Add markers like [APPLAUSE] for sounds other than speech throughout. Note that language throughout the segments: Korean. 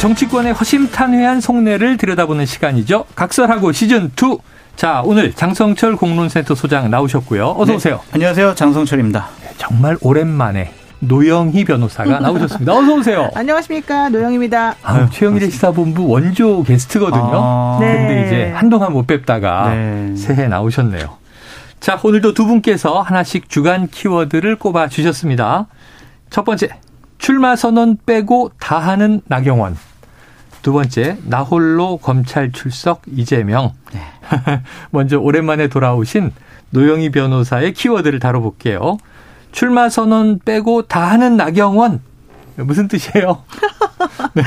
정치권의 허심탄회한 속내를 들여다보는 시간이죠. 각설하고 시즌 2. 자, 오늘 장성철 공론센터 소장 나오셨고요. 어서 오세요. 네, 안녕하세요. 장성철입니다. 정말 오랜만에 노영희 변호사가 [LAUGHS] 나오셨습니다. 어서 오세요. 안녕하십니까 노영입니다. 아, 최영일의 시사본부 원조 게스트거든요. 아, 네. 근데 이제 한동안 못 뵙다가 네. 새해 나오셨네요. 자, 오늘도 두 분께서 하나씩 주간 키워드를 꼽아 주셨습니다. 첫 번째, 출마 선언 빼고 다 하는 나경원. 두 번째, 나홀로 검찰 출석 이재명. 네. [LAUGHS] 먼저 오랜만에 돌아오신 노영희 변호사의 키워드를 다뤄볼게요. 출마 선언 빼고 다 하는 나경원. 무슨 뜻이에요? [LAUGHS] 네.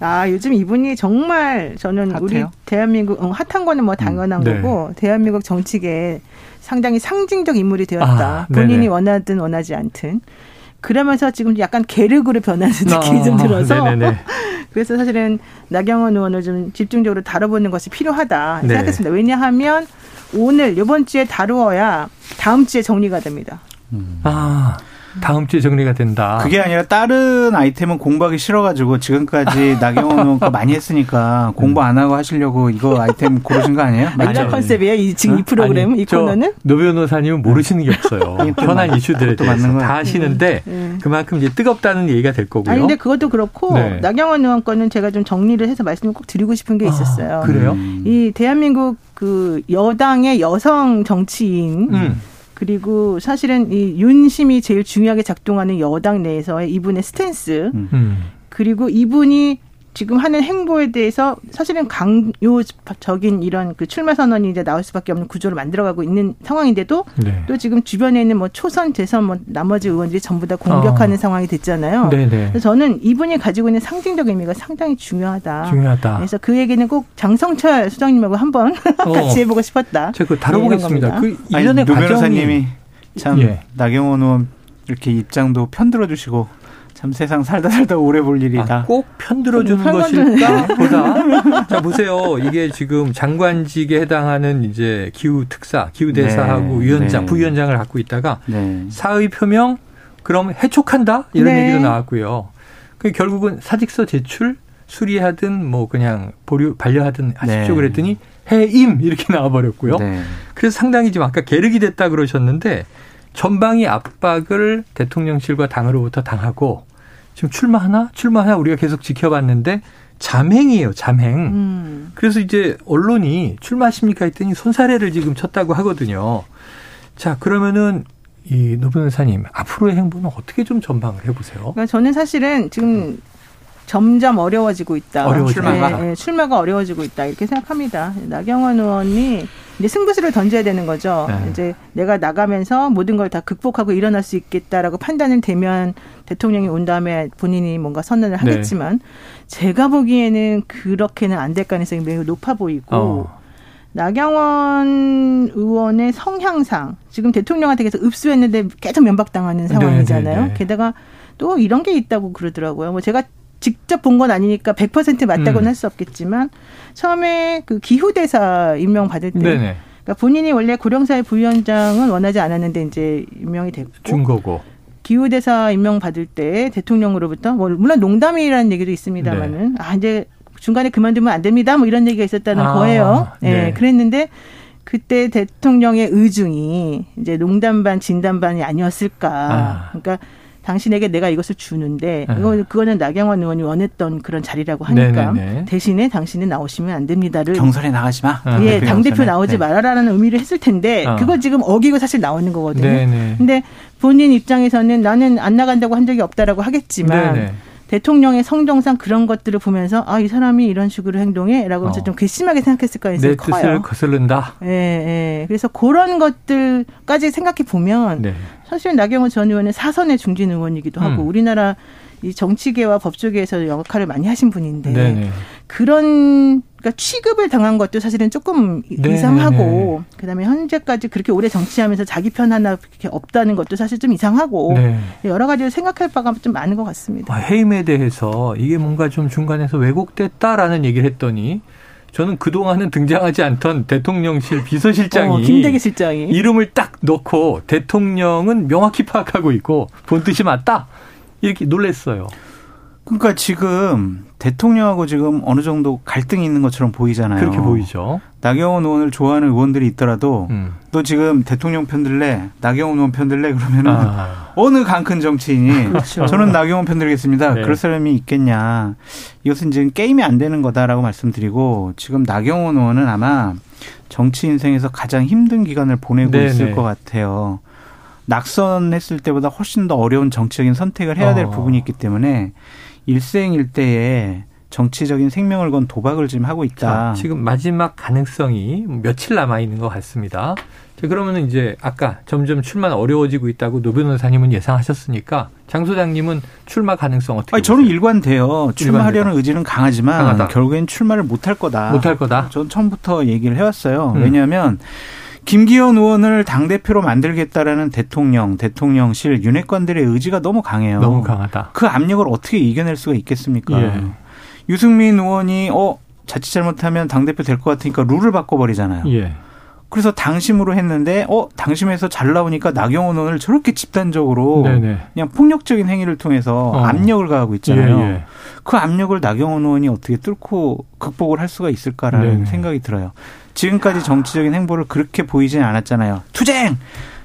아, 요즘 이분이 정말 저는 핫해요? 우리 대한민국, 어, 핫한 거는 뭐 당연한 음, 네. 거고, 대한민국 정치계에 상당히 상징적 인물이 되었다. 아, 본인이 원하든 원하지 않든. 그러면서 지금 약간 계륵으로 변하는 느낌이 아, 좀 들어서 [LAUGHS] 그래서 사실은 나경원 의원을 좀 집중적으로 다뤄보는 것이 필요하다 네. 생각했습니다. 왜냐하면 오늘 이번 주에 다루어야 다음 주에 정리가 됩니다. 음. 아. 다음 주에 정리가 된다. 그게 아니라 다른 아이템은 공부하기 싫어가지고 지금까지 [LAUGHS] 나경원 의원 거 많이 했으니까 공부 안 하고 하시려고 이거 아이템 고르신 거 아니에요? 맞죠? 컨셉이에요? 이, 지금 어? 이 프로그램, 아니, 이 코너는? 노 변호사님은 모르시는 게 없어요. 현안 이슈들에 대해서 다 하시는데 네. 네. 그만큼 이제 뜨겁다는 얘기가 될 거고요. 아니, 근데 그것도 그렇고 네. 나경원 의원 거는 제가 좀 정리를 해서 말씀을 꼭 드리고 싶은 게 아, 있었어요. 아, 그래요? 음. 이 대한민국 그 여당의 여성 정치인 음. 그리고 사실은 이 윤심이 제일 중요하게 작동하는 여당 내에서의 이분의 stance 음. 그리고 이분이 지금 하는 행보에 대해서 사실은 강요적인 이런 그 출마 선언이 이제 나올 수밖에 없는 구조를 만들어가고 있는 상황인데도 네. 또 지금 주변에 있는 뭐 초선, 대선, 뭐 나머지 의원들이 전부 다 공격하는 어. 상황이 됐잖아요. 네네. 네. 그래서 저는 이분이 가지고 있는 상징적 의미가 상당히 중요하다. 중요하다. 그래서 그 얘기는 꼭 장성철 수장님하고 한번 어. [LAUGHS] 같이 해보고 싶었다. 제가 그 다뤄보겠습니다. 그 이전에 노 변호사님이 참 예. 나경원 의원 이렇게 입장도 편들어 주시고 참 세상 살다 살다 오래 볼 일이다. 아, 꼭 편들어주는 것일까 [LAUGHS] 보다. 자 보세요. 이게 지금 장관직에 해당하는 이제 기후 특사, 기후 대사하고 네, 위원장, 네. 부위원장을 갖고 있다가 네. 사의 표명 그럼 해촉한다 이런 네. 얘기도 나왔고요. 그 결국은 사직서 제출 수리하든 뭐 그냥 보류 반려하든 하십시오 네. 그랬더니 해임 이렇게 [LAUGHS] 나와버렸고요. 네. 그래서 상당히 지금 아까 계륵이 됐다 그러셨는데 전방위 압박을 대통령실과 당으로부터 당하고 지금 출마하나 출마하나 우리가 계속 지켜봤는데 잠행이에요, 잠행. 음. 그래서 이제 언론이 출마하십니까 했더니 손사래를 지금 쳤다고 하거든요. 자, 그러면은 이 노변호사님 앞으로의 행보는 어떻게 좀 전망을 해보세요? 그러니까 저는 사실은 지금 점점 어려워지고 있다. 어려워지고 출마가. 네, 네, 출마가 어려워지고 있다 이렇게 생각합니다. 나경원 의원이 이제 승부수를 던져야 되는 거죠. 네. 이제 내가 나가면서 모든 걸 다 극복하고 일어날 수 있겠다라고 판단은 되면 대통령이 온 다음에 본인이 뭔가 선언을 네. 하겠지만 네. 제가 보기에는 그렇게는 안 될 가능성이 매우 높아 보이고 어. 나경원 의원의 성향상 지금 대통령한테 계속 읍수했는데 계속 면박당하는 네, 상황이잖아요. 네네네. 게다가 또 이런 게 있다고 그러더라고요. 뭐 제가 직접 본 건 아니니까 100% 맞다고는 음. 할수 없겠지만 처음에 그 기후대사 임명 받을 때 네네. 그러니까 본인이 원래 고령사회 부위원장은 원하지 않았는데 이제 임명이 됐고 준 거고 기후대사 임명 받을 때 대통령으로부터 뭐 물론 농담이라는 얘기도 있습니다만은 네. 아 이제 중간에 그만두면 안 됩니다 뭐 이런 얘기가 있었다는 아, 거예요. 네. 네. 그랬는데 그때 대통령의 의중이 이제 농담 반 진담 반이 아니었을까. 아. 그러니까 당신에게 내가 이것을 주는데 네. 이거 그거는 나경원 의원이 원했던 그런 자리라고 하니까 네네네. 대신에 당신은 나오시면 안 됩니다를 경선에 나가지 마. 예, 당 대표 나오지 네. 말아라라는 의미를 했을 텐데 어. 그거 지금 어기고 사실 나오는 거거든요. 네네. 근데 본인 입장에서는 나는 안 나간다고 한 적이 없다라고 하겠지만 네네. 대통령의 성정상 그런 것들을 보면서 아 이 사람이 이런 식으로 행동해라고 해서 어. 좀 괘씸하게 생각했을 가능성이 커요. 내 뜻을 거슬른다. 예, 예. 그래서 그런 것들까지 생각해 보면 네. 사실 나경원 전 의원은 사선의 중진 의원이기도 하고 음. 우리나라 이 정치계와 법조계에서 역할을 많이 하신 분인데 네네. 그런 그러니까 취급을 당한 것도 사실은 조금 네네네. 이상하고 그다음에 현재까지 그렇게 오래 정치하면서 자기 편 하나 그렇게 없다는 것도 사실 좀 이상하고 네. 여러 가지로 생각할 바가 좀 많은 것 같습니다. 아, 해임에 대해서 이게 뭔가 좀 중간에서 왜곡됐다라는 얘기를 했더니 저는 그동안은 등장하지 않던 대통령실 비서실장이 어, 김대기 실장이 이름을 딱 넣고 대통령은 명확히 파악하고 있고 본 뜻이 맞다. 이렇게 놀랬어요. 그러니까 지금 대통령하고 지금 어느 정도 갈등이 있는 것처럼 보이잖아요. 그렇게 보이죠. 나경원 의원을 좋아하는 의원들이 있더라도 음. 너 지금 대통령 편들래, 나경원 의원 편들래 그러면은 아. 어느 강큰 정치인이 [LAUGHS] 그렇죠. 저는 나경원 편들겠습니다. 네. 그럴 사람이 있겠냐. 이것은 지금 게임이 안 되는 거다라고 말씀드리고 지금 나경원 의원은 아마 정치 인생에서 가장 힘든 기간을 보내고 네네. 있을 것 같아요. 낙선했을 때보다 훨씬 더 어려운 정치적인 선택을 해야 될 어. 부분이 있기 때문에 일생 일대에 정치적인 생명을 건 도박을 지금 하고 있다. 자, 지금 마지막 가능성이 며칠 남아 있는 것 같습니다. 자, 그러면은 이제 아까 점점 출마는 어려워지고 있다고 노 변호사님은 예상하셨으니까 장 소장님은 출마 가능성 어떻게? 아니, 저는 일관돼요. 출마하려는 의지는 강하지만 강하다. 결국엔 출마를 못할 거다. 못할 거다. 전 처음부터 얘기를 해왔어요. 음. 왜냐하면 김기현 의원을 당 대표로 만들겠다라는 대통령, 대통령실, 윤핵관들의 의지가 너무 강해요. 너무 강하다. 그 압력을 어떻게 이겨낼 수가 있겠습니까? 예. 유승민 의원이, 어, 자칫 잘못하면 당 대표 될 것 같으니까 룰을 바꿔버리잖아요. 예. 그래서 당심으로 했는데, 어, 당심에서 잘 나오니까 나경원 의원을 저렇게 집단적으로 네네. 그냥 폭력적인 행위를 통해서 어. 압력을 가하고 있잖아요. 예, 예. 그 압력을 나경원 의원이 어떻게 뚫고 극복을 할 수가 있을까라는 네네. 생각이 들어요. 지금까지 정치적인 행보를 그렇게 보이지는 않았잖아요. 투쟁!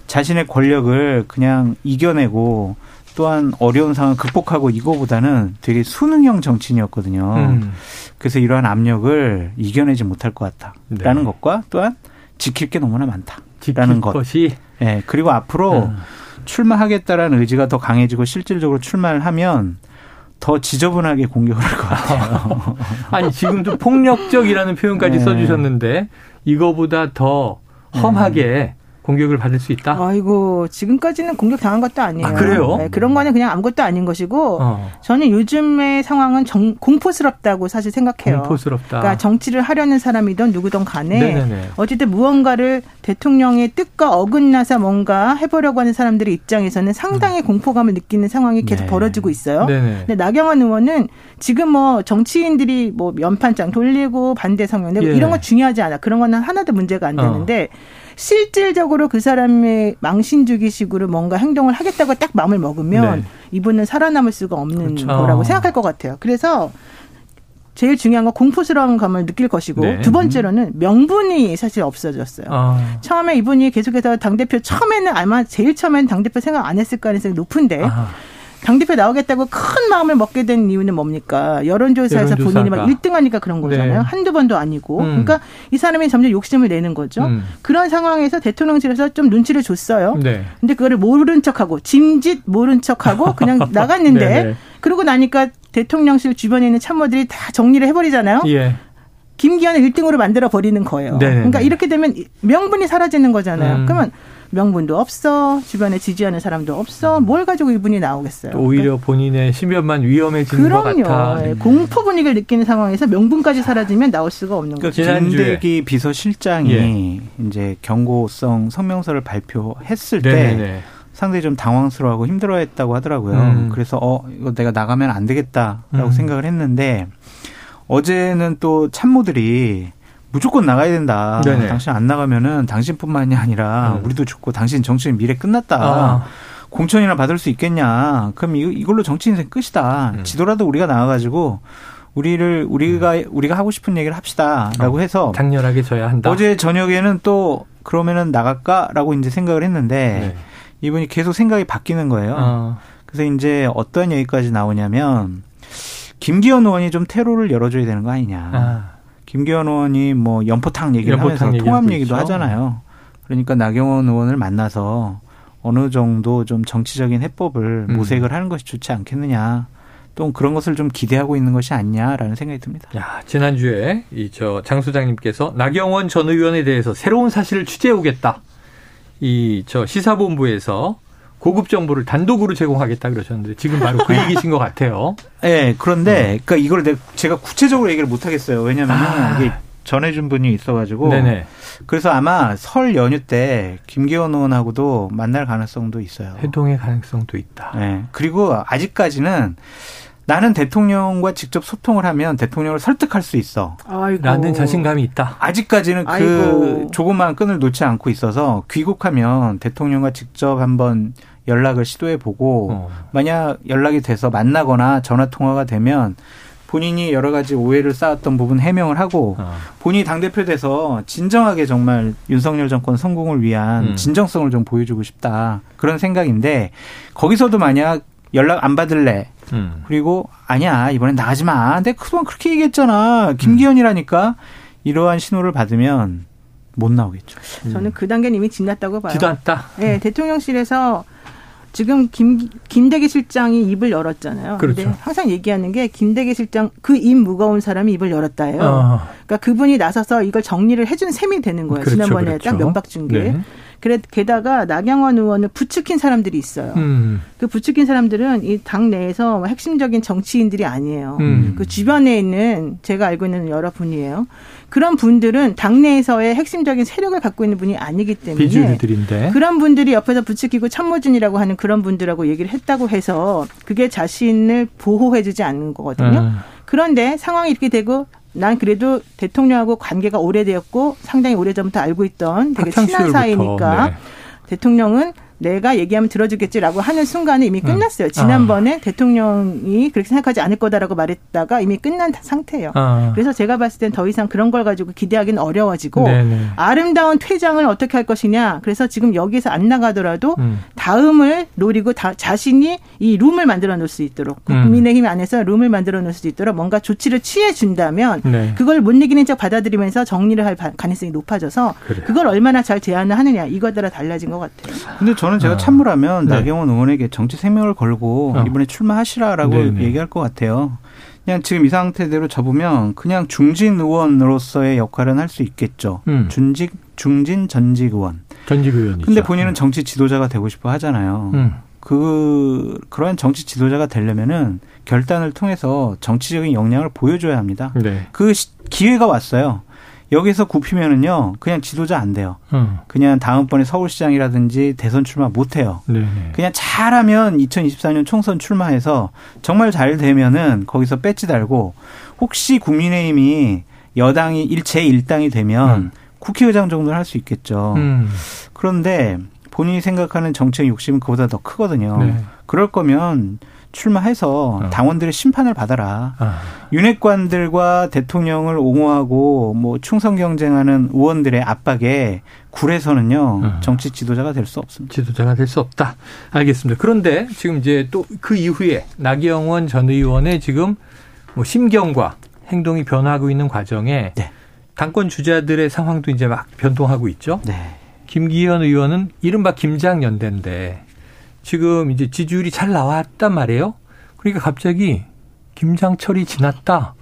자신의 권력을 그냥 이겨내고 또한 어려운 상황을 극복하고 이거보다는 되게 수능형 정치인이었거든요. 음. 그래서 이러한 압력을 이겨내지 못할 것 같다라는 네. 것과 또한 지킬 게 너무나 많다라는 것. 것이. 네, 그리고 앞으로 음. 출마하겠다라는 의지가 더 강해지고 실질적으로 출마를 하면 더 지저분하게 공격을 할 것 같아요. [LAUGHS] 아니 지금도 폭력적이라는 표현까지 네. 써주셨는데 이거보다 더 험하게 네. 공격을 받을 수 있다? 아이고 지금까지는 공격 당한 것도 아니에요. 아, 그래요? 네, 그런 거는 그냥 아무것도 아닌 것이고 어. 저는 요즘의 상황은 정, 공포스럽다고 사실 생각해요. 공포스럽다. 그러니까 정치를 하려는 사람이든 누구든 간에 네네네. 어쨌든 무언가를 대통령의 뜻과 어긋나서 뭔가 해보려고 하는 사람들의 입장에서는 상당히 음. 공포감을 느끼는 상황이 계속 네. 벌어지고 있어요. 네네. 근데 나경원 의원은 지금 뭐 정치인들이 뭐 연판장 돌리고 반대 성명 내고 예. 이런 거 중요하지 않아. 그런 거는 하나도 문제가 안 되는데. 어. 실질적으로 그 사람의 망신 주기식으로 뭔가 행동을 하겠다고 딱 마음을 먹으면 네. 이분은 살아남을 수가 없는 그렇죠. 거라고 생각할 것 같아요. 그래서 제일 중요한 건 공포스러운 감을 느낄 것이고 네. 두 번째로는 명분이 사실 없어졌어요. 아. 처음에 이분이 계속해서 당대표 처음에는 아마 제일 처음에는 당대표 생각 안 했을 가능성이 높은데 아. 당대표 나오겠다고 큰 마음을 먹게 된 이유는 뭡니까? 여론조사에서 여론조사가. 본인이 막 1등 하니까 그런 거잖아요. 네. 한두 번도 아니고. 음. 그러니까 이 사람이 점점 욕심을 내는 거죠. 음. 그런 상황에서 대통령실에서 좀 눈치를 줬어요. 네. 근데 그거를 모른 척하고 짐짓 모른 척하고 그냥 [LAUGHS] 나갔는데 네, 네. 그러고 나니까 대통령실 주변에 있는 참모들이 다 정리를 해버리잖아요. 예. 김기현을 1등으로 만들어 버리는 거예요. 네네네. 그러니까 이렇게 되면 명분이 사라지는 거잖아요. 음. 그러면 명분도 없어 주변에 지지하는 사람도 없어 뭘 가지고 이분이 나오겠어요. 오히려 본인의 신변만 위험해지는 그럼요. 것 같아. 네. 공포 분위기를 느끼는 상황에서 명분까지 사라지면 나올 수가 없는 그러니까 거죠. 김대기 비서실장이 예. 이제 경고성 성명서를 발표했을 네네네. 때 상당히 좀 당황스러워하고 힘들어했다고 하더라고요. 음. 그래서 어 이거 내가 나가면 안 되겠다라고 음. 생각을 했는데 어제는 또 참모들이 무조건 나가야 된다. 네네. 당신 안 나가면은 당신뿐만이 아니라 음. 우리도 죽고 당신 정치인 미래 끝났다. 아. 공천이나 받을 수 있겠냐. 그럼 이걸로 정치 인생 끝이다. 음. 지도라도 우리가 나와가지고 우리를 우리가 음. 우리가 하고 싶은 얘기를 합시다라고 어, 해서 당연하게 져야 한다. 어제 저녁에는 또 그러면은 나갈까라고 이제 생각을 했는데 네. 이분이 계속 생각이 바뀌는 거예요. 어. 그래서 이제 어떤 얘기까지 나오냐면 김기현 의원이 좀 테러를 열어줘야 되는 거 아니냐. 아. 김기현 의원이 뭐 연포탕 얘기를 연포탕 하면서 통합 얘기도 있죠. 하잖아요. 그러니까 나경원 의원을 만나서 어느 정도 좀 정치적인 해법을 음. 모색을 하는 것이 좋지 않겠느냐. 또 그런 것을 좀 기대하고 있는 것이 아니냐라는 생각이 듭니다. 야, 지난주에 이 저 장 소장님께서 나경원 전 의원에 대해서 새로운 사실을 취재해 오겠다. 이 저 시사본부에서 고급 정보를 단독으로 제공하겠다 그러셨는데 지금 바로 그 [LAUGHS] 얘기신 것 같아요. 네, 그런데 네. 그러니까 이걸 제가 구체적으로 얘기를 못 하겠어요. 왜냐하면 아. 이게 전해준 분이 있어가지고. 네네. 그래서 아마 설 연휴 때 김기현 의원하고도 만날 가능성도 있어요. 회동의 가능성도 있다. 네. 그리고 아직까지는 나는 대통령과 직접 소통을 하면 대통령을 설득할 수 있어. 아이고. 라는 자신감이 있다. 아직까지는 그 아이고. 조그마한 끈을 놓지 않고 있어서 귀국하면 대통령과 직접 한번 연락을 시도해 보고 어. 만약 연락이 돼서 만나거나 전화 통화가 되면 본인이 여러 가지 오해를 쌓았던 부분 해명을 하고 어. 본인이 당대표 돼서 진정하게 정말 윤석열 정권 성공을 위한 음. 진정성을 좀 보여주고 싶다. 그런 생각인데 거기서도 만약 연락 안 받을래. 음. 그리고 아니야 이번엔 나가지 마. 근데 그동안 그렇게 얘기했잖아. 김기현이라니까 이러한 신호를 받으면 못 나오겠죠. 저는 그 단계는 이미 지났다고 봐요. 지났다. 네, 대통령실에서 지금 김 김대기 실장이 입을 열었잖아요. 그렇죠. 근데 항상 얘기하는 게 김대기 실장 그 입 무거운 사람이 입을 열었다예요. 어. 그러니까 그분이 나서서 이걸 정리를 해준 셈이 되는 거예요. 그렇죠, 지난번에 그렇죠. 딱 면박 준 게. 네. 그래 게다가 나경원 의원을 부추긴 사람들이 있어요. 음. 그 부추긴 사람들은 이 당 내에서 뭐 핵심적인 정치인들이 아니에요. 음. 그 주변에 있는 제가 알고 있는 여러 분이에요. 그런 분들은 당내에서의 핵심적인 세력을 갖고 있는 분이 아니기 때문에 비주류들인데 그런 분들이 옆에서 부추기고 참모진이라고 하는 그런 분들하고 얘기를 했다고 해서 그게 자신을 보호해주지 않는 거거든요. 음. 그런데 상황이 이렇게 되고 난 그래도 대통령하고 관계가 오래되었고 상당히 오래전부터 알고 있던 되게 친한 사이니까 네. 대통령은 내가 얘기하면 들어주겠지라고 하는 순간에 이미 음. 끝났어요. 지난번에 아. 대통령이 그렇게 생각하지 않을 거다라고 말했다가 이미 끝난 상태예요. 아. 그래서 제가 봤을 땐 더 이상 그런 걸 가지고 기대하기는 어려워지고 네네. 아름다운 퇴장을 어떻게 할 것이냐. 그래서 지금 여기서 안 나가더라도 음. 다음을 노리고 다, 자신이 이 룸을 만들어 놓을 수 있도록 음. 국민의힘 안에서 룸을 만들어 놓을 수 있도록 뭔가 조치를 취해 준다면 네. 그걸 못 이기는 척 받아들이면서 정리를 할 가능성이 높아져서 그래. 그걸 얼마나 잘 제안을 하느냐 이거에 따라 달라진 것 같아요. 근데 저는 제가 아. 참모라면 네. 나경원 의원에게 정치 생명을 걸고 어. 이번에 출마하시라라고 네네. 얘기할 것 같아요. 그냥 지금 이 상태대로 접으면 그냥 중진 의원으로서의 역할은 할 수 있겠죠. 음. 중직 중진 전직 의원. 전직 의원이죠. 근데 본인은 음. 정치 지도자가 되고 싶어 하잖아요. 음. 그 그러한 정치 지도자가 되려면은 결단을 통해서 정치적인 역량을 보여줘야 합니다. 네. 그 기회가 왔어요. 여기서 굽히면은요 그냥 지도자 안 돼요. 음. 그냥 다음번에 서울시장이라든지 대선 출마 못 해요. 네네. 그냥 잘하면 2024년 총선 출마해서 정말 잘 되면은 거기서 배지 달고 혹시 국민의힘이 여당이 일체 일당이 되면 음. 국회의장 정도는 할 수 있겠죠. 음. 그런데 본인이 생각하는 정책 욕심은 그보다 더 크거든요. 네. 그럴 거면 출마해서 어. 당원들의 심판을 받아라. 아. 윤핵관들과 대통령을 옹호하고 뭐 충성 경쟁하는 의원들의 압박에 굴에서는요 어. 정치 지도자가 될 수 없습니다. 지도자가 될 수 없다. 알겠습니다. 그런데 지금 이제 또 그 이후에 나경원 전 의원의 지금 뭐 심경과 행동이 변하고 있는 과정에 네. 당권 주자들의 상황도 이제 막 변동하고 있죠. 네. 김기현 의원은 이른바 김장연대인데 지금 이제 지지율이 잘 나왔단 말이에요. 그러니까 갑자기 김장철이 지났다.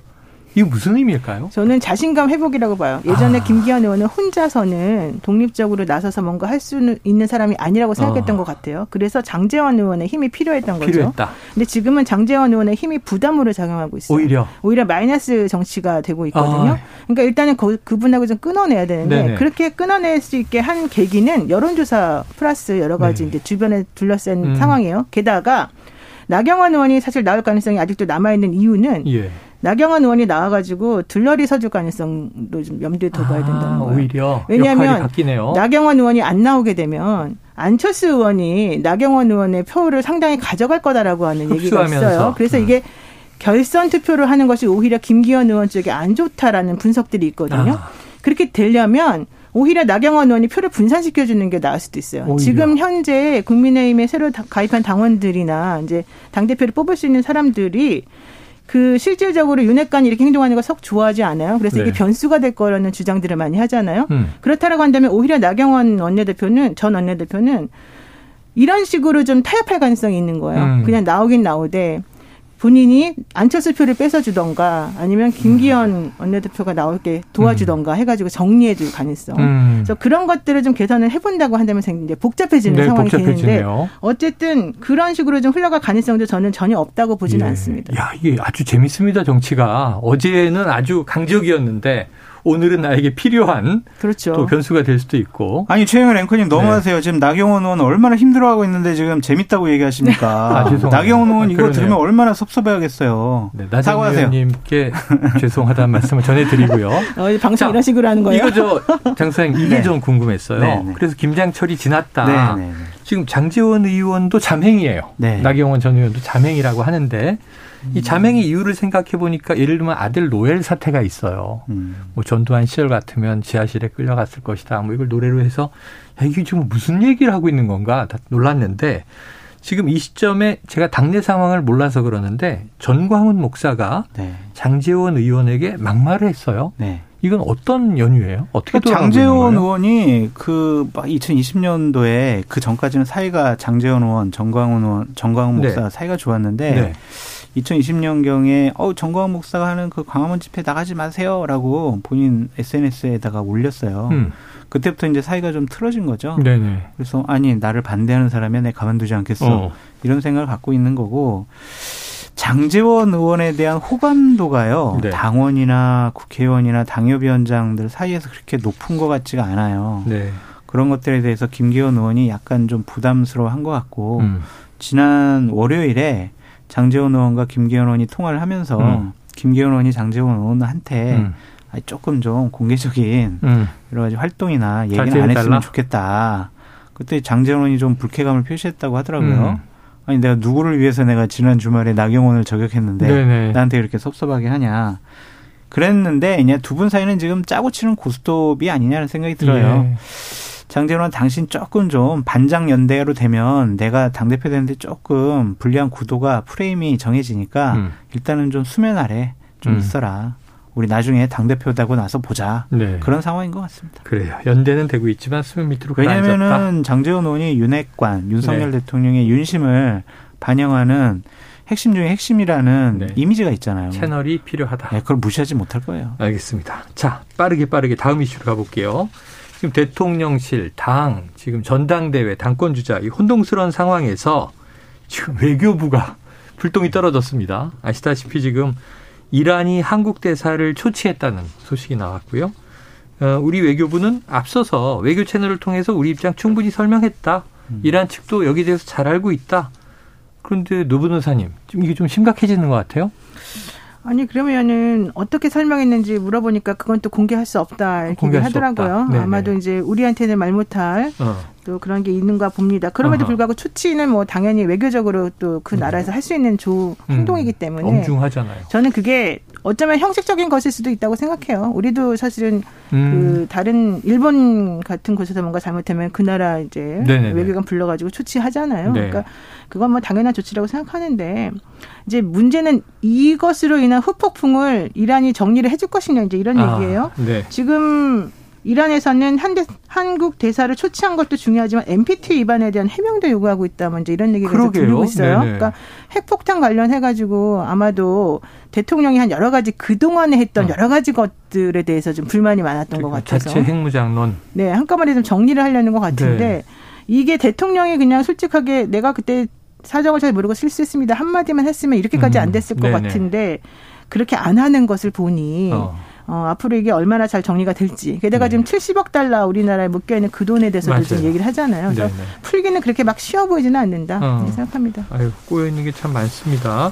이게 무슨 의미일까요? 저는 자신감 회복이라고 봐요. 예전에 아. 김기현 의원은 혼자서는 독립적으로 나서서 뭔가 할 수 있는 사람이 아니라고 생각했던 어. 것 같아요. 그래서 장재원 의원의 힘이 필요했던 거죠. 필요했다. 근데 지금은 장재원 의원의 힘이 부담으로 작용하고 있어요. 오히려 오히려 마이너스 정치가 되고 있거든요. 아. 그러니까 일단은 그, 그분하고 좀 끊어내야 되는데 네네. 그렇게 끊어낼 수 있게 한 계기는 여론조사 플러스 여러 가지 네. 이제 주변에 둘러싼 음. 상황이에요. 게다가 나경원 의원이 사실 나올 가능성이 아직도 남아 있는 이유는 예. 나경원 의원이 나와가지고 들러리 서줄 가능성도 좀 염두에 둬봐야 아, 된다는 거예요. 오히려 왜냐하면 나경원 의원이 안 나오게 되면 안철수 의원이 나경원 의원의 표를 상당히 가져갈 거다라고 하는 얘기가 있어요. 그래서 음. 이게 결선 투표를 하는 것이 오히려 김기현 의원 쪽에 안 좋다라는 분석들이 있거든요. 아. 그렇게 되려면 오히려 나경원 의원이 표를 분산시켜 주는 게 나을 수도 있어요. 오히려. 지금 현재 국민의힘에 새로 가입한 당원들이나 이제 당 대표를 뽑을 수 있는 사람들이 그 실질적으로 윤핵관이 이렇게 행동하는 걸썩 좋아하지 않아요. 그래서 네. 이게 변수가 될 거라는 주장들을 많이 하잖아요. 음. 그렇다라고 한다면 오히려 나경원 원내대표는 전 원내대표는 이런 식으로 좀 타협할 가능성이 있는 거예요. 음. 그냥 나오긴 나오되 본인이 안철수 표를 뺏어주던가 아니면 김기현 원내대표가 나올게 도와주던가 음. 해가지고 정리해줄 가능성. 음. 그래서 그런 것들을 좀 개선을 해본다고 한다면 이제 복잡해지는 네, 상황이 복잡해지네요. 되는데 어쨌든 그런 식으로 좀 흘러갈 가능성도 저는 전혀 없다고 보지는 예. 않습니다. 야 이게 아주 재밌습니다 정치가 어제는 아주 강적이었는데 오늘은 나에게 필요한 그렇죠. 또 변수가 될 수도 있고. 아니 최영현 앵커님 너무하세요. 네. 지금 나경원 의원 얼마나 힘들어하고 있는데 지금 재밌다고 얘기하십니까? [LAUGHS] 아, 나경원 의원 아, 이거 들으면 얼마나 섭섭해하겠어요. 네, 사과하세요. 님께 죄송하다는 말씀을 전해드리고요. [LAUGHS] 어, 방송 자, 이런 식으로 하는 거예요? 이거 저 장사님 [LAUGHS] 이게 네. 좀 궁금했어요. 네, 네. 그래서 김장철이 지났다. 네, 지금 장재원 의원도 잠행이에요. 나경원 전 의원도 잠행이라고 하는데 이 자맹의 이유를 생각해 보니까 예를 들면 아들 노엘 사태가 있어요. 음. 뭐 전두환 시절 같으면 지하실에 끌려갔을 것이다. 뭐 이걸 노래로 해서 야, 이게 지금 무슨 얘기를 하고 있는 건가 다 놀랐는데 지금 이 시점에 제가 당내 상황을 몰라서 그러는데 전광훈 목사가 네. 장재원 의원에게 막말을 했어요. 네. 이건 어떤 연유예요? 어떻게 그 장재원 의원이 그 2020년도에 그 전까지는 사이가 장재원 의원, 정광훈 의원, 정광훈 목사 네. 사이가 좋았는데 네. 2020년경에 어 정광훈 목사가 하는 그 광화문 집회 나가지 마세요라고 본인 SNS에다가 올렸어요. 음. 그때부터 이제 사이가 좀 틀어진 거죠. 네네. 그래서 아니 나를 반대하는 사람이 내 가만두지 않겠어 어. 이런 생각을 갖고 있는 거고 장재원 의원에 대한 호감도가요 네. 당원이나 국회의원이나 당협위원장들 사이에서 그렇게 높은 것 같지가 않아요. 네. 그런 것들에 대해서 김기현 의원이 약간 좀 부담스러워한 것 같고 음. 지난 월요일에 장재원 의원과 김기현 의원이 통화를 하면서 음. 김기현 의원이 장재원 의원한테 음. 조금 좀 공개적인 음. 여러 가지 활동이나 얘기는 안 했으면 좋겠다. 그때 장재원 의원이 좀 불쾌감을 표시했다고 하더라고요. 음. 아니 내가 누구를 위해서 내가 지난 주말에 나경원을 저격했는데 네네. 나한테 이렇게 섭섭하게 하냐. 그랬는데 이제 두 분 사이는 지금 짜고 치는 고스톱이 아니냐는 생각이 들어요. 예. 장재원 당신 조금 좀 반장 연대로 되면 내가 당 대표 되는데 조금 불리한 구도가 프레임이 정해지니까 음. 일단은 좀 수면 아래 좀 음. 있어라. 우리 나중에 당 대표되고 나서 보자. 네. 그런 상황인 것 같습니다. 그래요. 연대는 되고 있지만 수면 밑으로 왜냐하면은 장재원 의원이 윤핵관, 윤석열 네. 대통령의 윤심을 반영하는 핵심 중에 핵심이라는 네. 이미지가 있잖아요. 채널이 필요하다. 네, 그걸 무시하지 못할 거예요. 알겠습니다. 자, 빠르게 빠르게 다음 이슈로 가볼게요. 지금 대통령실, 당, 지금 전당대회, 당권 주자 이 혼동스러운 상황에서 지금 외교부가 [LAUGHS] 불똥이 떨어졌습니다. 아시다시피 지금 이란이 한국 대사를 초치했다는 소식이 나왔고요. 어, 우리 외교부는 앞서서 외교 채널을 통해서 우리 입장 충분히 설명했다. 음. 이란 측도 여기 대해서 잘 알고 있다. 그런데 노 변호사님, 좀 이게 좀 심각해지는 것 같아요. 아니 그러면은 어떻게 설명했는지 물어보니까 그건 또 공개할 수 없다 이렇게 하더라고요. 아마도 이제 우리한테는 말 못할 어. 또 그런 게 있는가 봅니다. 그럼에도. 불구하고 추치는 뭐 당연히 외교적으로 또그 음. 나라에서 할 수 있는 조 음. 행동이기 때문에 엄중하잖아요. 저는 그게 어쩌면 형식적인 것일 수도 있다고 생각해요. 우리도 사실은 음. 그 다른 일본 같은 곳에서 뭔가 잘못하면 그 나라 이제 네네네. 외교관 불러가지고 조치하잖아요. 네. 그러니까 그건 뭐 당연한 조치라고 생각하는데 이제 문제는 이것으로 인한 후폭풍을 이란이 정리를 해줄 것이냐 이제 이런 아, 얘기예요. 네. 지금 이란에서는 한대, 한국 대사를 초치한 것도 중요하지만 NPT 위반에 대한 해명도 요구하고 있다. 먼저 뭐 이런 얘기를 계속 들리고 있어요. 네네. 그러니까 핵폭탄 관련해 가지고 아마도 대통령이 한 여러 가지 그 동안에 했던 어. 여러 가지 것들에 대해서 좀 불만이 많았던 것 그러니까 같아서 자체 핵무장론. 네, 한꺼번에 좀 정리를 하려는 것 같은데 네. 이게 대통령이 그냥 솔직하게 내가 그때 사정을 잘 모르고 실수했습니다 한마디만 했으면 이렇게까지 안 음. 됐을 음. 것 같은데 그렇게 안 하는 것을 보니. 어. 어, 앞으로 이게 얼마나 잘 정리가 될지. 게다가 네. 지금 70억 달러 우리나라에 묶여 있는 그 돈에 대해서도 지금 얘기를 하잖아요. 그래서 네네. 풀기는 그렇게 막 쉬워 보이지는 않는다. 어. 생각합니다. 아유, 꼬여 있는 게 참 많습니다.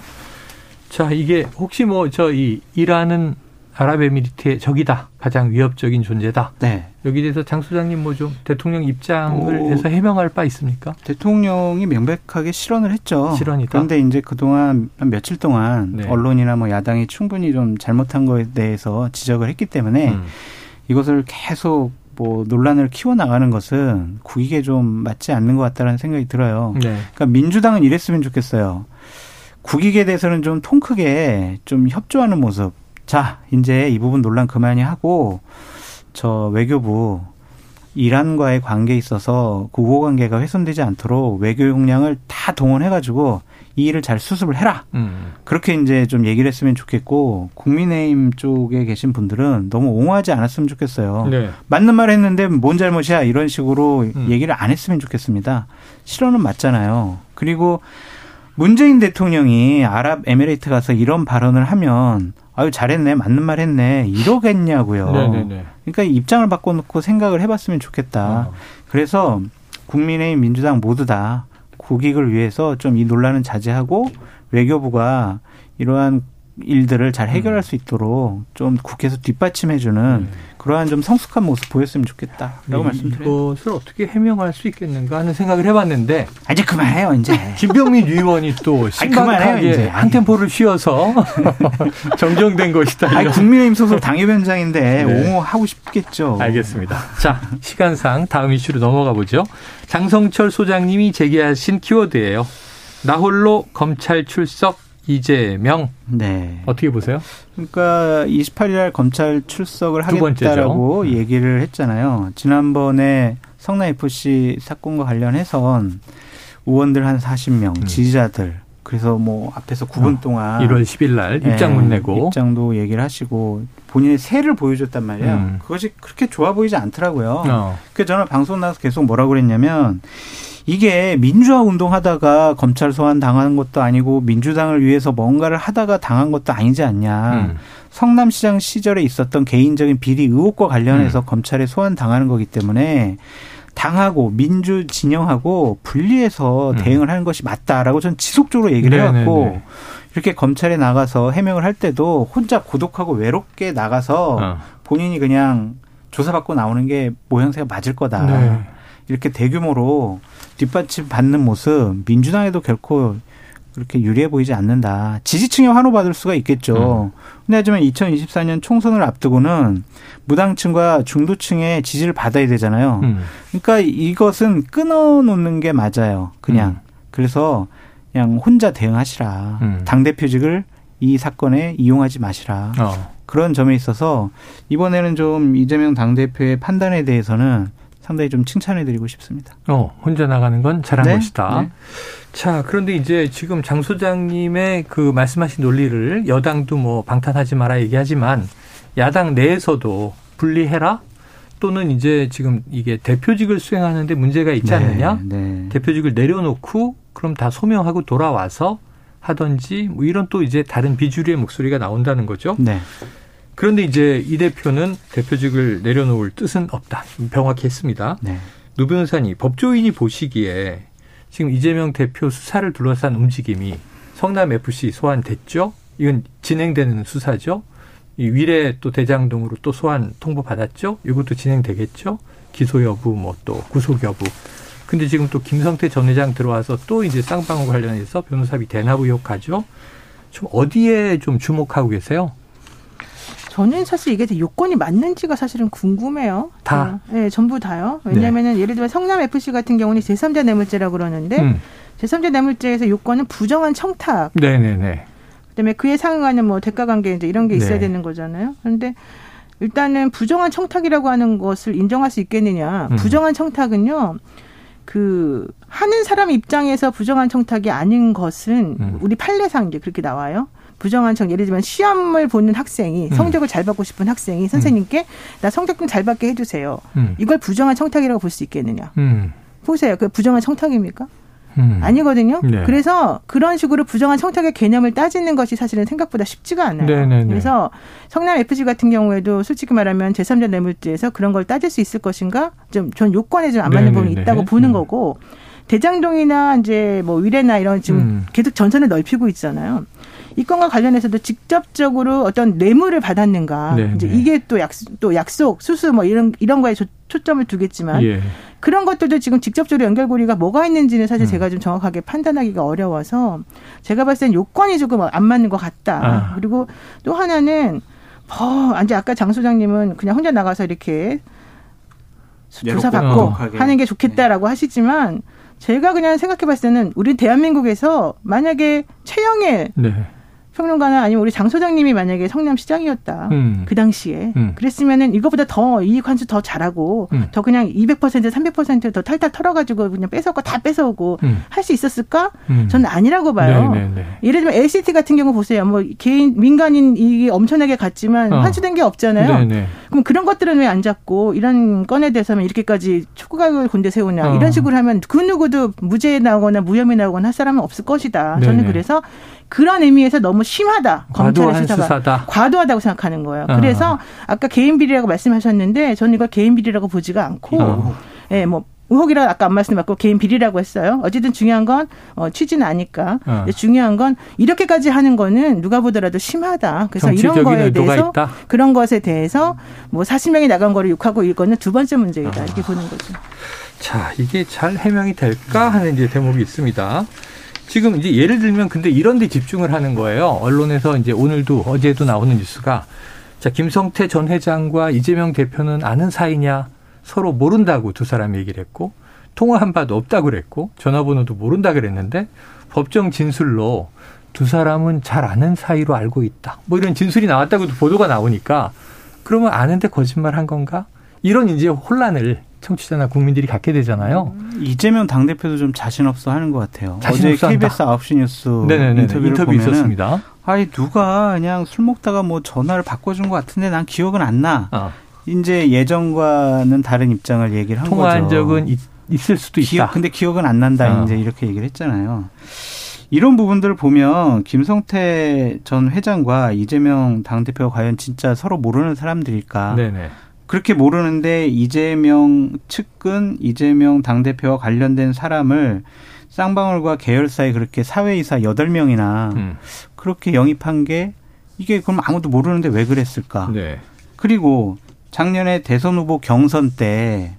자, 이게 혹시 뭐 저 이 이란은 아랍에미리트의 적이다. 가장 위협적인 존재다. 네. 여기 대해서 장 소장님 뭐 좀 대통령 입장을 오, 해서 해명할 바 있습니까? 대통령이 명백하게 실언을 했죠. 실언이다. 그런데 이제 그동안 며칠 동안 네. 언론이나 뭐 야당이 충분히 좀 잘못한 거에 대해서 지적을 했기 때문에 음. 이것을 계속 뭐 논란을 키워나가는 것은 국익에 좀 맞지 않는 것 같다는 생각이 들어요. 네. 그러니까 민주당은 이랬으면 좋겠어요. 국익에 대해서는 좀 통 크게 좀 협조하는 모습 자, 이제 이 부분 논란 그만이 하고 저 외교부 이란과의 관계에 있어서 그 우호 관계가 훼손되지 않도록 외교 역량을 다 동원해가지고 이 일을 잘 수습을 해라. 음. 그렇게 이제 좀 얘기를 했으면 좋겠고 국민의힘 쪽에 계신 분들은 너무 옹호하지 않았으면 좋겠어요. 네. 맞는 말 했는데 뭔 잘못이야 이런 식으로 음. 얘기를 안 했으면 좋겠습니다. 실언은 맞잖아요. 그리고 문재인 대통령이 아랍에미레이트 가서 이런 발언을 하면 아유 잘했네 맞는 말 했네 이러겠냐고요. 네네네. 그러니까 입장을 바꿔놓고 생각을 해봤으면 좋겠다. 어. 그래서 국민의힘 민주당 모두 다 국익을 위해서 좀 이 논란은 자제하고 외교부가 이러한 일들을 잘 해결할 음. 수 있도록 좀 국회에서 뒷받침해주는 네. 그러한 좀 성숙한 모습 보였으면 좋겠다라고 네, 말씀드려요. 이것을 어떻게 해명할 수 있겠는가 하는 생각을 해봤는데 아, 이제 그만해요 이제 [LAUGHS] 김병민 의원이 또 신박하게 한 템포를 쉬어서 [LAUGHS] 정정된 것이다. 아니, 국민의힘 소속 당협위원장인데 네. 옹호하고 싶겠죠. 알겠습니다. 자 시간상 다음 이슈로 넘어가 보죠. 장성철 소장님이 제기하신 키워드예요. 나홀로 검찰 출석 이재명. 네. 어떻게 보세요? 그러니까 28일 날 검찰 출석을 하겠다라고 음. 얘기를 했잖아요. 지난번에 성남 FC 사건과 관련해선 의원들 한 40명, 음. 지지자들 그래서 뭐 앞에서 9분 어, 동안 1월 10일 날 입장문 네, 내고 입장도 얘기를 하시고 본인의 새를 보여줬단 말이에요. 음. 그것이 그렇게 좋아 보이지 않더라고요. 어. 그래서 저는 방송 나와서 계속 뭐라고 그랬냐면 이게 민주화 운동하다가 검찰 소환 당하는 것도 아니고 민주당을 위해서 뭔가를 하다가 당한 것도 아니지 않냐. 음. 성남시장 시절에 있었던 개인적인 비리 의혹과 관련해서 음. 검찰에 소환 당하는 거기 때문에 당하고 민주 진영하고 분리해서 음. 대응을 하는 것이 맞다라고 저는 지속적으로 얘기를 네네네. 해왔고 이렇게 검찰에 나가서 해명을 할 때도 혼자 고독하고 외롭게 나가서 어. 본인이 그냥 조사받고 나오는 게 모양새가 맞을 거다. 네. 이렇게 대규모로 뒷받침 받는 모습 민주당에도 결코 그렇게 유리해 보이지 않는다. 지지층에 환호받을 수가 있겠죠. 음. 근데 하지만 2024년 총선을 앞두고는 무당층과 중도층의 지지를 받아야 되잖아요. 음. 그러니까 이것은 끊어놓는 게 맞아요. 그냥. 음. 그래서 그냥 혼자 대응하시라. 음. 당대표직을 이 사건에 이용하지 마시라. 어. 그런 점에 있어서 이번에는 좀 이재명 당대표의 판단에 대해서는 상당히 좀 칭찬해드리고 싶습니다. 어, 혼자 나가는 건 잘한 네? 것이다. 네. 자, 그런데 이제 지금 장 소장님의 그 말씀하신 논리를 여당도 뭐 방탄하지 마라 얘기하지만 야당 내에서도 분리해라 또는 이제 지금 이게 대표직을 수행하는데 문제가 있지 네, 않느냐? 네. 대표직을 내려놓고 그럼 다 소명하고 돌아와서 하든지 뭐 이런 또 이제 다른 비주류의 목소리가 나온다는 거죠. 네. 그런데 이제 이 대표는 대표직을 내려놓을 뜻은 없다. 명확히 했습니다. 네. 노 변호사님, 법조인이 보시기에 지금 이재명 대표 수사를 둘러싼 움직임이 성남 FC 소환됐죠? 이건 진행되는 수사죠? 이 위례 또 대장동으로 또 소환 통보 받았죠? 이것도 진행되겠죠? 기소 여부, 뭐 또 구속 여부. 근데 지금 또 김성태 전 회장 들어와서 또 이제 쌍방울 관련해서 변호사비 대납 의혹 하죠? 좀 어디에 좀 주목하고 계세요? 저는 사실 이게 요건이 맞는지가 사실은 궁금해요. 다? 네, 전부 다요. 왜냐면은 네. 예를 들면 성남 FC 같은 경우는 제3자 뇌물죄라고 그러는데 음. 제3자 뇌물죄에서 요건은 부정한 청탁. 네네네. 그다음에 그에 상응하는 뭐 대가 관계 이제 이런 게 있어야 네. 되는 거잖아요. 그런데 일단은 부정한 청탁이라고 하는 것을 인정할 수 있겠느냐? 음. 부정한 청탁은요. 그 하는 사람 입장에서 부정한 청탁이 아닌 것은 음. 우리 판례상 이제 그렇게 나와요. 부정한 청 예를 들면 시험을 보는 학생이 음. 성적을 잘 받고 싶은 학생이 선생님께 나 성적 좀 잘 받게 해주세요. 음. 이걸 부정한 청탁이라고 볼 수 있겠느냐? 음. 보세요. 그 부정한 청탁입니까? 음. 아니거든요. 네. 그래서 그런 식으로 부정한 청탁의 개념을 따지는 것이 사실은 생각보다 쉽지가 않아요. 네네네. 네, 네. 그래서 성남 FG 같은 경우에도 솔직히 말하면 제3자 뇌물죄에서 그런 걸 따질 수 있을 것인가? 좀 전 요건에 좀 안 맞는 네네네. 부분이 네, 있다고 보는 음. 거고 대장동이나 이제 뭐 위례나 이런 지금 음. 계속 전선을 넓히고 있잖아요. 이 건과 관련해서도 직접적으로 어떤 뇌물을 받았는가 네, 이제 네. 이게 또 약속 또 약속 수수 뭐 이런 이런 거에 초점을 두겠지만 예. 그런 것들도 지금 직접적으로 연결고리가 뭐가 있는지는 사실 음. 제가 좀 정확하게 판단하기가 어려워서 제가 봤을 땐 요건이 조금 안 맞는 것 같다. 아. 그리고 또 하나는 뭐 이제 아까 장 소장님은 그냥 혼자 나가서 이렇게 조사받고 하는 게 좋겠다라고 네. 하시지만 제가 그냥 생각해 봤을 때는 우리 대한민국에서 만약에 최영일 네. 평론가나 아니면 우리 장 소장님이 만약에 성남시장이었다. 음. 그 당시에. 음. 그랬으면은 이것보다 더 이익 환수 더 잘하고 음. 더 그냥 200% 300%더 탈탈 털어가지고 그냥 뺏어오고 다 뺏어오고 음. 할수 있었을까? 음. 저는 아니라고 봐요. 네네네. 네, 네. 예를 들면 LCT 같은 경우 보세요. 뭐 개인 민간인 이익이 엄청나게 갔지만 어. 환수된 게 없잖아요. 네네. 네. 그럼 그런 것들은 왜 안 잡고 이런 건에 대해서는 이렇게까지 촉구각을 군대 세우냐 어. 이런 식으로 하면 그 누구도 무죄 나오거나 무혐의 나오거나 할 사람은 없을 것이다. 저는 네네. 그래서 그런 의미에서 너무 심하다. 검찰의 수사가 수사다. 과도하다고 생각하는 거예요. 어. 그래서 아까 개인 비리라고 말씀하셨는데 저는 이걸 개인 비리라고 보지가 않고 어. 예, 뭐 의혹이라 아까 안 말씀드렸고 개인 비리라고 했어요. 어쨌든 중요한 건 어, 취지는 아니까. 어. 중요한 건 이렇게까지 하는 거는 누가 보더라도 심하다. 그래서 이런 거에 대해서 그런 것에 대해서 뭐 40명이 나간 거를 욕하고 이거는 두 번째 문제이다. 이렇게 보는 거죠. 자, 이게 잘 해명이 될까 하는 이제 대목이 있습니다. 지금 이제 예를 들면 근데 이런 데 집중을 하는 거예요. 언론에서 이제 오늘도 어제도 나오는 뉴스가 자, 김성태 전 회장과 이재명 대표는 아는 사이냐? 서로 모른다고 두 사람이 얘기를 했고 통화한 바도 없다고 그랬고 전화번호도 모른다 그랬는데 법정 진술로 두 사람은 잘 아는 사이로 알고 있다. 뭐 이런 진술이 나왔다고도 보도가 나오니까 그러면 아는데 거짓말 한 건가? 이런 이제 혼란을 청취자나 국민들이 갖게 되잖아요. 이재명 당대표도 좀 자신 없어 하는 것 같아요. 어제 KBS 9시 뉴스 네네네. 인터뷰를 인터뷰 있었습니다. 아니 누가 그냥 술 먹다가 뭐 전화를 바꿔준 것 같은데 난 기억은 안 나. 어. 이제 예전과는 다른 입장을 얘기를 한 통화한 거죠. 통화한 적은 있, 을 수도 있다. 기억, 근데 기억은 안 난다. 어. 이제 이렇게 얘기를 했잖아요. 이런 부분들을 보면 김성태 전 회장과 이재명 당대표가 과연 진짜 서로 모르는 사람들일까? 네네. 그렇게 모르는데 이재명 측근, 이재명 당대표와 관련된 사람을 쌍방울과 계열사에 그렇게 사회이사 여덟 명이나 음. 그렇게 영입한 게 이게 그럼 아무도 모르는데 왜 그랬을까? 네. 그리고 작년에 대선 후보 경선 때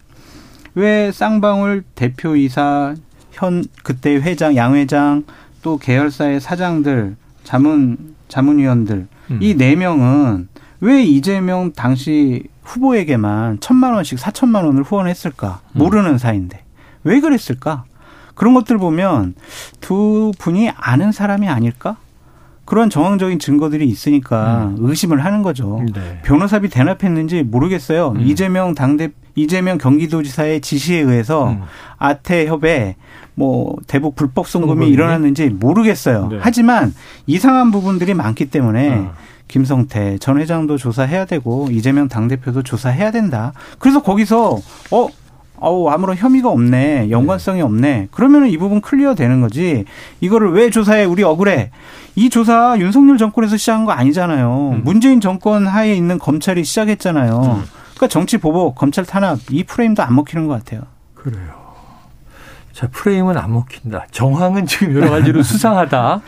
왜 쌍방울 대표이사 현 그때 회장 양 회장 또 계열사의 사장들 자문 자문위원들 음. 이네 명은 왜 이재명 당시 후보에게만 천만 원씩 사천만 원을 후원했을까? 음. 모르는 사이인데. 왜 그랬을까? 그런 것들 보면 두 분이 아는 사람이 아닐까? 그런 정황적인 증거들이 있으니까 음. 의심을 하는 거죠. 네. 변호사비 대납했는지 모르겠어요. 음. 이재명 당대 이재명 경기도지사의 지시에 의해서 음. 아태 협에 뭐 대북 불법 송금이 일어났는지 모르겠어요. 네. 하지만 이상한 부분들이 많기 때문에 어. 김성태 전 회장도 조사해야 되고 이재명 당대표도 조사해야 된다. 그래서 거기서 어 어우 아무런 혐의가 없네. 연관성이 네. 없네. 그러면은 이 부분 clear 되는 거지. 이거를 왜 조사해? 우리 억울해. 이 조사 윤석열 정권에서 시작한 거 아니잖아요. 음. 문재인 정권 하에 있는 검찰이 시작했잖아요. 음. 그러니까 정치 보복 검찰 탄압 이 프레임도 안 먹히는 것 같아요. 그래요. 자 프레임은 안 먹힌다. 정황은 지금 여러 가지로 [LAUGHS] 수상하다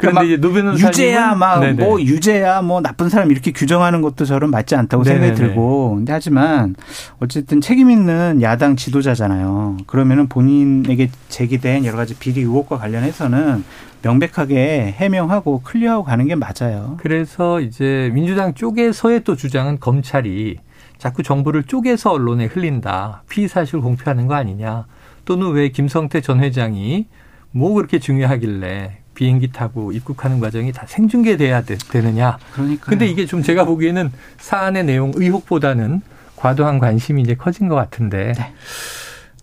그런데 이제 노변호 유죄야 막 뭐 유죄야 뭐 나쁜 사람 이렇게 규정하는 것도 저는 맞지 않다고 네네네. 생각이 들고 근데 하지만 어쨌든 책임 있는 야당 지도자잖아요. 그러면은 본인에게 제기된 여러 가지 비리 의혹과 관련해서는 명백하게 해명하고 클리어하고 가는 게 맞아요. 그래서 이제 민주당 쪽에서의 또 주장은 검찰이 자꾸 정보를 쪼개서 언론에 흘린다. 피의 사실 공표하는 거 아니냐. 또는 왜 김성태 전 회장이 뭐 그렇게 중요하길래 비행기 타고 입국하는 과정이 다 생중계돼야 되, 느냐 그러니까. 근데 이게 좀 제가 보기에는 사안의 내용 의혹보다는 과도한 관심이 이제 커진 것 같은데. 네.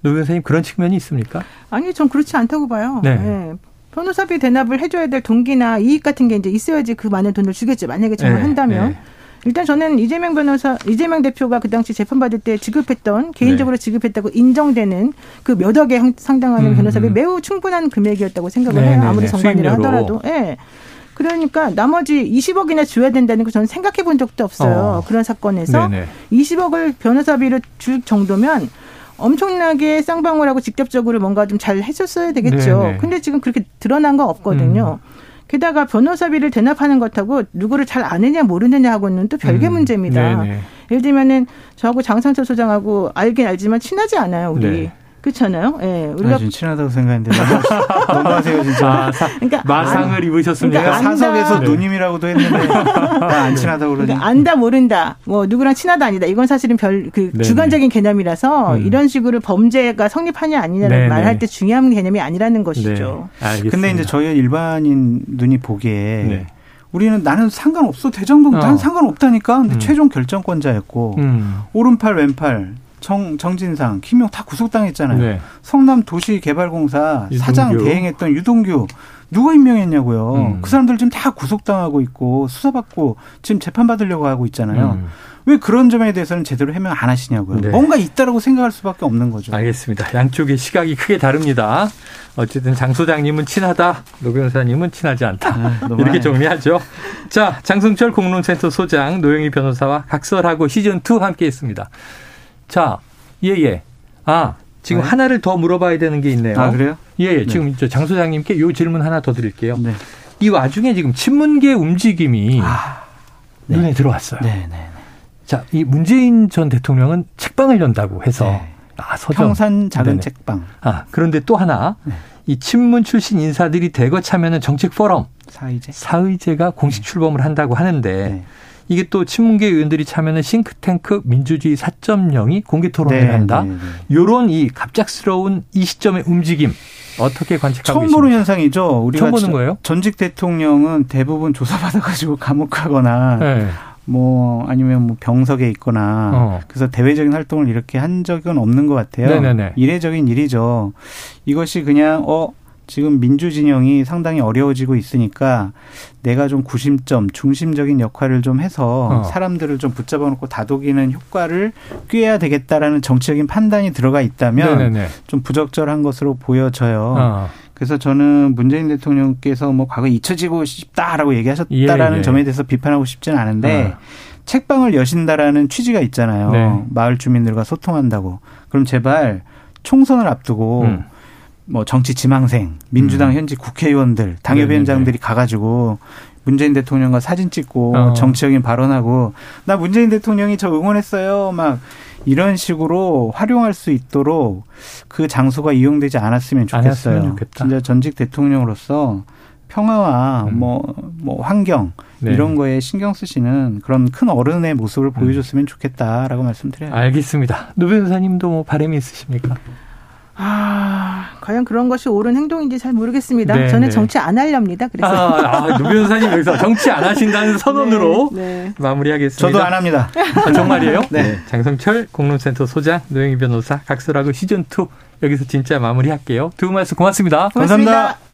노 변호사님 그런 측면이 있습니까? 아니, 전 그렇지 않다고 봐요. 네. 네. 변호사비 대납을 해줘야 될 동기나 이익 같은 게 이제 있어야지 그 많은 돈을 주겠죠. 만약에 정말 네. 한다면. 네. 일단 저는 이재명 변호사, 이재명 대표가 그 당시 재판받을 때 지급했던 개인적으로 네. 지급했다고 인정되는 그 몇 억에 상당하는 음. 변호사비 매우 충분한 금액이었다고 생각을 네, 해요. 네, 아무리 네. 정관이라 하더라도. 예. 네. 그러니까 나머지 20억이나 줘야 된다는 거 저는 생각해 본 적도 없어요. 어. 그런 사건에서 네네. 20억을 변호사비로 줄 정도면 엄청나게 쌍방울하고 직접적으로 뭔가 좀 잘 해줬어야 되겠죠. 네네. 근데 지금 그렇게 드러난 거 없거든요. 음. 게다가 변호사비를 대납하는 것하고 누구를 잘 아느냐 모르느냐 하고는 또 별개 음. 문제입니다. 네네. 예를 들면은 저하고 장상철 소장하고 알긴 알지만 친하지 않아요, 우리. 네. 그렇잖아요. 예. 네, 우리가 아, 친하다고 생각했는데 [LAUGHS] 너무하세요 진짜. 아, 사, 그러니까 마상을 안, 입으셨습니까? 그러니까 사석에서 네. 누님이라고도 했는데 [LAUGHS] 안 친하다고 그러니. 그러니까 안다 모른다. 뭐 누구랑 친하다 아니다. 이건 사실은 별 그 주관적인 개념이라서 음. 이런 식으로 범죄가 성립하냐 아니냐를 네네. 말할 때 중요한 개념이 아니라는 것이죠. 네. 알겠습니다. 근데 이제 저희 일반인 눈이 보기에 네. 우리는 나는 상관없어 대장동 어. 난 상관없다니까. 근데 음. 최종 결정권자였고 음. 오른팔 왼팔 정 정진상 김용 다 구속당했잖아요. 네. 성남 도시개발공사 유동규. 사장 대행했던 유동규 누가 임명했냐고요. 음. 그 사람들 지금 다 구속당하고 있고 수사받고 지금 재판받으려고 하고 있잖아요. 음. 왜 그런 점에 대해서는 제대로 해명 안 하시냐고요. 네. 뭔가 있다라고 생각할 수밖에 없는 거죠. 알겠습니다. 양쪽의 시각이 크게 다릅니다. 어쨌든 장 소장님은 친하다, 노 변호사님은 친하지 않다. 아, 이렇게 정리하죠. 자, 장승철 공론센터 소장, 노영희 변호사와 각설하고 시즌2 함께 했습니다. 자, 예, 예. 아, 지금 네. 하나를 더 물어봐야 되는 게 있네요. 아, 그래요? 예, 예. 네. 지금 장 소장님께 요 질문 하나 더 드릴게요. 네. 이 와중에 지금 친문계 움직임이 아, 네. 눈에 들어왔어요. 네, 네, 네. 자, 이 문재인 전 대통령은 책방을 연다고 해서 네. 아, 서점 평산 작은 네네. 책방. 아, 그런데 또 하나 네. 이 친문 출신 인사들이 대거 참여하는 정책 포럼 사의제 사의제가 공식 출범을 한다고 하는데 이게 또 친문계 의원들이 참여하는 싱크탱크 민주주의 4.0이 공개 토론을 네, 한다. 네, 네. 요런 이 갑작스러운 이 시점의 움직임 어떻게 관측하고 처음 보는 현상이죠. 우리가 처음 보는 거예요? 전직 대통령은 대부분 조사받아가지고 [LAUGHS] 감옥 가거나 네. 뭐 아니면 뭐 병석에 있거나 어. 그래서 대외적인 활동을 이렇게 한 적은 없는 것 같아요. 네네네. 이례적인 일이죠. 이것이 그냥 어 지금 민주 진영이 상당히 어려워지고 있으니까 내가 좀 구심점, 중심적인 역할을 좀 해서 어. 사람들을 좀 붙잡아 놓고 다독이는 효과를 꾀해야 되겠다라는 정치적인 판단이 들어가 있다면 네네네. 좀 부적절한 것으로 보여져요. 어. 그래서 저는 문재인 대통령께서 뭐 과거 잊혀지고 싶다라고 얘기하셨다라는 예, 예. 점에 대해서 비판하고 싶지는 않은데 어. 책방을 여신다라는 취지가 있잖아요. 네. 마을 주민들과 소통한다고. 그럼 제발 총선을 앞두고 음. 뭐 정치 지망생, 민주당 음. 현직 국회의원들, 당협위원장들이 가가지고 문재인 대통령과 사진 찍고 어. 정치적인 발언하고 나 문재인 대통령이 저 응원했어요. 막 이런 식으로 활용할 수 있도록 그 장소가 이용되지 않았으면 좋겠어요. 진짜 전직 대통령으로서 평화와 음. 뭐, 뭐 환경 네. 이런 거에 신경 쓰시는 그런 큰 어른의 모습을 보여줬으면 좋겠다라고 말씀드려요. 알겠습니다. 노 변호사님도 뭐 바람이 있으십니까? 아, 과연 그런 것이 옳은 행동인지 잘 모르겠습니다. 네, 저는 네. 정치 안 하렵니다. 그래서. 아, 아, 노 변호사님 여기서 정치 안 하신다는 [LAUGHS] 선언으로 네, 네. 마무리하겠습니다. 저도 안 합니다. 아, 정말이에요? 네. 네. 장성철 공론센터 소장, 노영희 변호사, 각설하고 시즌2 여기서 진짜 마무리할게요. 두 분 말씀 고맙습니다. 고맙습니다. 감사합니다.